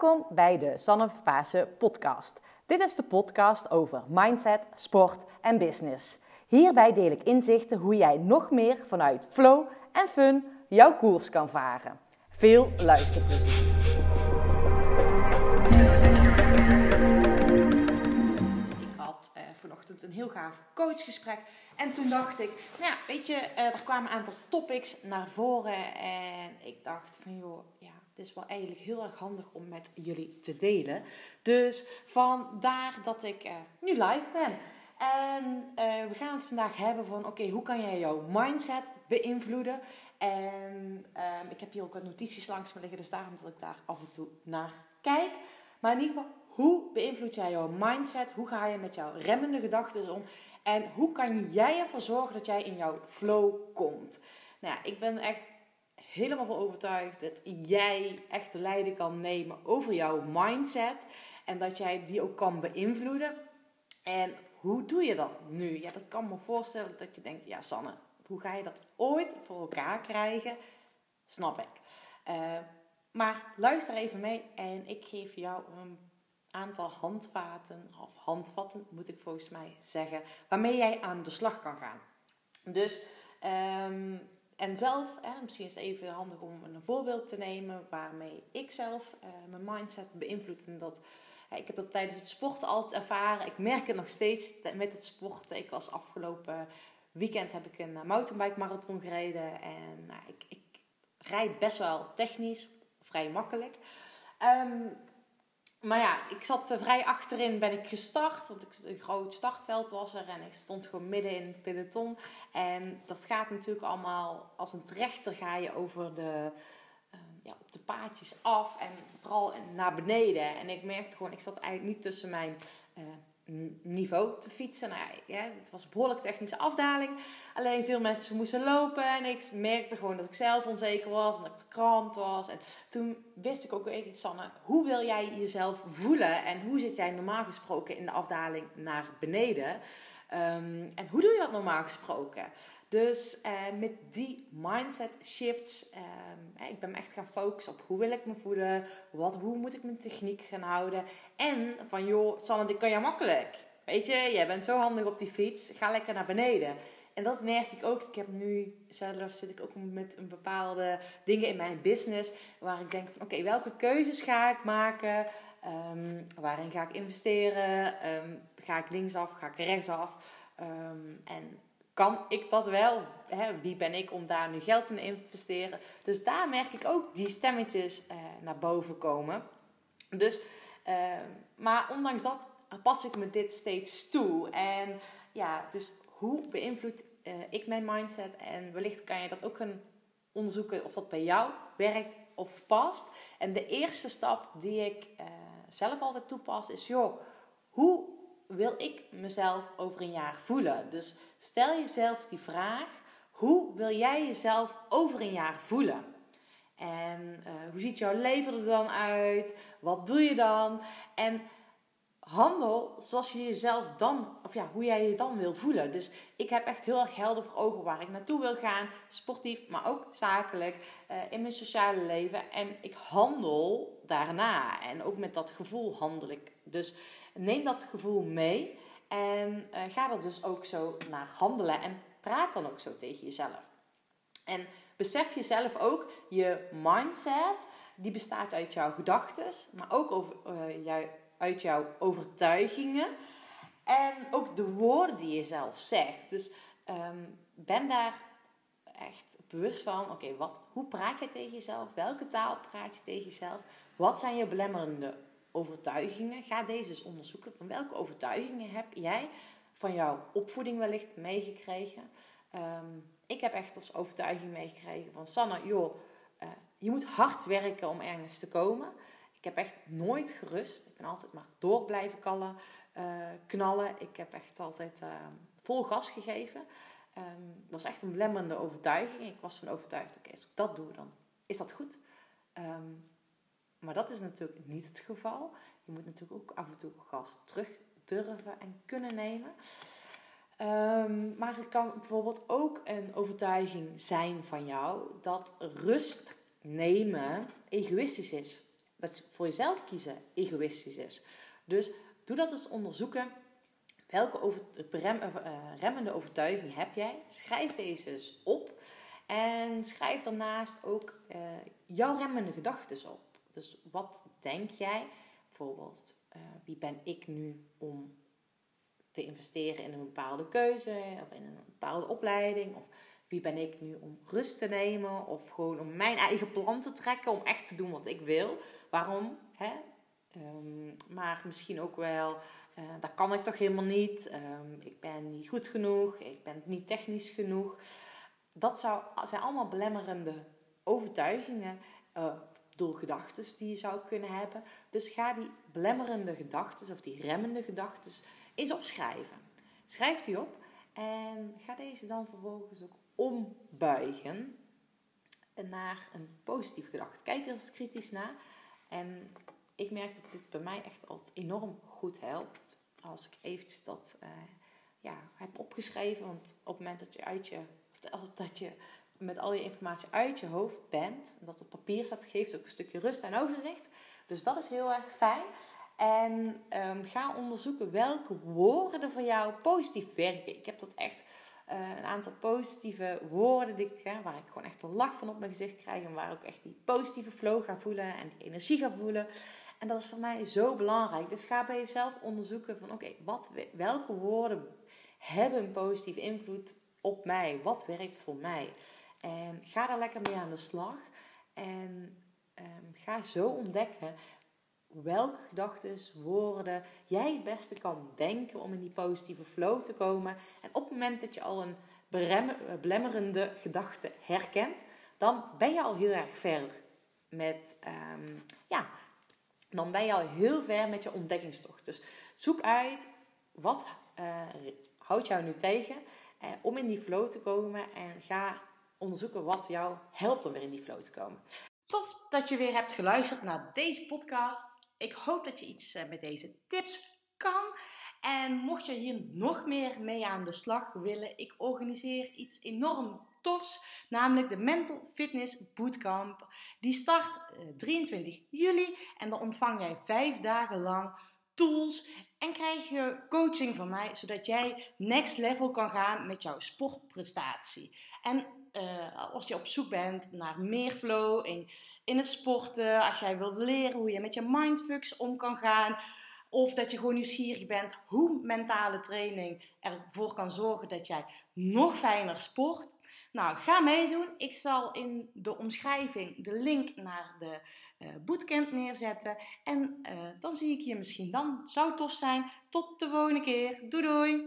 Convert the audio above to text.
Welkom bij de Sanne Pasen podcast. Dit is de podcast over mindset, sport en business. Hierbij deel ik inzichten hoe jij nog meer vanuit flow en fun jouw koers kan varen. Veel luisterplezier. Ik had uh, vanochtend een heel gaaf coachgesprek. En toen dacht ik, nou ja, weet je, uh, er kwamen een aantal topics naar voren. En ik dacht van, joh, ja, het is wel eigenlijk heel erg handig om met jullie te delen. Dus vandaar dat ik uh, nu live ben. En uh, we gaan het vandaag hebben van, oké, hoe kan jij jouw mindset beïnvloeden? En um, ik heb hier ook wat notities langs me liggen, dus daarom dat ik daar af en toe naar kijk. Maar in ieder geval, hoe beïnvloed jij jouw mindset? Hoe ga je met jouw remmende gedachten om? En hoe kan jij ervoor zorgen dat jij in jouw flow komt? Nou ja, ik ben echt helemaal van overtuigd dat jij echt de leiding kan nemen over jouw mindset. En dat jij die ook kan beïnvloeden. En hoe doe je dat nu? Ja, dat kan me voorstellen dat je denkt, ja Sanne, hoe ga je dat ooit voor elkaar krijgen? Snap ik. Uh, maar luister even mee en ik geef jou een aantal handvaten, of handvatten moet ik volgens mij zeggen, waarmee jij aan de slag kan gaan. Dus, um, en zelf, misschien is het even handig om een voorbeeld te nemen waarmee ik zelf uh, mijn mindset beïnvloed. En dat, ik heb dat tijdens het sporten altijd ervaren. Ik merk het nog steeds met het sporten. Ik was afgelopen weekend heb ik een mountainbike marathon gereden. En nou, ik, ik rijd best wel technisch, vrij makkelijk. Um, maar ja, ik zat vrij achterin, ben ik gestart. Want ik, een groot startveld was er en ik stond gewoon midden in het peloton. En dat gaat natuurlijk allemaal, als een trechter ga je over de, uh, ja, op de paadjes af en vooral naar beneden. En ik merkte gewoon, ik zat eigenlijk niet tussen mijn uh, niveau te fietsen. Nou ja, het was een behoorlijk technische afdaling. Alleen veel mensen moesten lopen en ik merkte gewoon dat ik zelf onzeker was en dat ik verkrampt was. En toen wist ik ook, even, Sanne, hoe wil jij jezelf voelen en hoe zit jij normaal gesproken in de afdaling naar beneden? Um, en hoe doe je dat normaal gesproken? Dus uh, met die mindset shifts, um, ik ben me echt gaan focussen op hoe wil ik me voelen, wat, hoe moet ik mijn techniek gaan houden. En van joh, Sanne, dit kan je makkelijk. Weet je, jij bent zo handig op die fiets, ga lekker naar beneden. En dat merk ik ook. Ik heb nu zelf zit ik ook met een bepaalde dingen in mijn business waar ik denk van oké, welke keuzes ga ik maken? Um, waarin ga ik investeren? Um, ga ik linksaf? Ga ik rechtsaf? Um, en kan ik dat wel? Hè? Wie ben ik om daar nu geld in te investeren? Dus daar merk ik ook die stemmetjes uh, naar boven komen. Dus, uh, maar ondanks dat pas ik me dit steeds toe. En ja, dus hoe beïnvloed uh, ik mijn mindset? En wellicht kan je dat ook gaan onderzoeken of dat bij jou werkt of past. En de eerste stap die ik zelf altijd toepas is: joh, hoe wil ik mezelf over een jaar voelen? Dus stel jezelf die vraag: hoe wil jij jezelf over een jaar voelen? En uh, hoe ziet jouw leven er dan uit? Wat doe je dan? En handel zoals je jezelf dan, of ja, hoe jij je dan wil voelen. Dus ik heb echt heel erg helder voor ogen waar ik naartoe wil gaan, sportief, maar ook zakelijk, uh, in mijn sociale leven. En ik handel daarna. En ook met dat gevoel handel ik. Dus neem dat gevoel mee en uh, ga er dus ook zo naar handelen en praat dan ook zo tegen jezelf. En besef jezelf ook, je mindset, die bestaat uit jouw gedachten, maar ook over, uh, uit jouw overtuigingen. En ook de woorden die je zelf zegt. Dus um, ben daar echt bewust van, oké, wat, hoe praat jij tegen jezelf? Welke taal praat je tegen jezelf? Wat zijn je belemmerende overtuigingen. Ga deze eens onderzoeken. Van welke overtuigingen heb jij van jouw opvoeding wellicht meegekregen? Um, ik heb echt als overtuiging meegekregen van Sanne, joh, uh, je moet hard werken om ergens te komen. Ik heb echt nooit gerust. Ik ben altijd maar door blijven kallen, uh, knallen. Ik heb echt altijd uh, vol gas gegeven. Um, dat was echt een belemmerende overtuiging. Ik was van overtuigd, oké, als ik dat doe, dan is dat goed. Um, maar dat is natuurlijk niet het geval. Je moet natuurlijk ook af en toe gas terug durven en kunnen nemen. Um, maar het kan bijvoorbeeld ook een overtuiging zijn van jou dat rust nemen egoïstisch is. dat voor jezelf kiezen egoïstisch is. Dus doe dat eens onderzoeken. Welke over, uh, remmende overtuiging heb jij? Schrijf deze eens op. En schrijf daarnaast ook uh, jouw remmende gedachten op. Dus wat denk jij? Bijvoorbeeld, uh, wie ben ik nu om te investeren in een bepaalde keuze of in een bepaalde opleiding? Of wie ben ik nu om rust te nemen of gewoon om mijn eigen plan te trekken, om echt te doen wat ik wil? Waarom? Hè? Um, maar misschien ook wel, uh, dat kan ik toch helemaal niet. Um, ik ben niet goed genoeg, ik ben niet technisch genoeg. Dat zou, zijn allemaal belemmerende overtuigingen, uh, doelgedachten die je zou kunnen hebben. Dus ga die belemmerende gedachten of die remmende gedachten eens opschrijven. Schrijf die op en ga deze dan vervolgens ook ombuigen naar een positieve gedachte. Kijk er eens kritisch naar. En ik merk dat dit bij mij echt altijd enorm goed helpt. Als ik eventjes dat uh, ja, heb opgeschreven. Want op het moment dat je uit je, of dat je met al je informatie uit je hoofd bent, en dat op papier staat, geeft ook een stukje rust en overzicht. Dus dat is heel erg fijn. En um, ga onderzoeken welke woorden voor jou positief werken. Ik heb dat echt uh, een aantal positieve woorden die waar ik gewoon echt een lach van op mijn gezicht krijg. En waar ik echt die positieve flow ga voelen en die energie ga voelen. En dat is voor mij zo belangrijk. Dus ga bij jezelf onderzoeken van oké, okay, welke woorden hebben een positieve invloed op mij? Wat werkt voor mij? En ga daar lekker mee aan de slag. En um, ga zo ontdekken welke gedachten, woorden jij het beste kan denken om in die positieve flow te komen. En op het moment dat je al een belemmerende gedachte herkent, dan ben je al heel erg ver met, um, ja, dan ben je al heel ver met je ontdekkingstocht. Dus zoek uit wat uh, houdt jou nu tegen uh, om in die flow te komen en ga onderzoeken wat jou helpt om weer in die flow te komen. Tof dat je weer hebt geluisterd naar deze podcast. Ik hoop dat je iets eh, met deze tips kan. En mocht je hier nog meer mee aan de slag willen, ik organiseer iets enorm tofs, namelijk de Mental Fitness Bootcamp. Die start 23 eh, juli en dan ontvang jij vijf dagen lang tools en krijg je coaching van mij, zodat jij next level kan gaan met jouw sportprestatie. En uh, als je op zoek bent naar meer flow in, in het sporten, als jij wilt leren hoe je met je mindfucks om kan gaan, of dat je gewoon nieuwsgierig bent hoe mentale training ervoor kan zorgen dat jij nog fijner sport. Nou, ga meedoen. Ik zal in de omschrijving de link naar de uh, bootcamp neerzetten. En uh, dan zie ik je misschien dan. Zou tof zijn. Tot de volgende keer. Doei doei!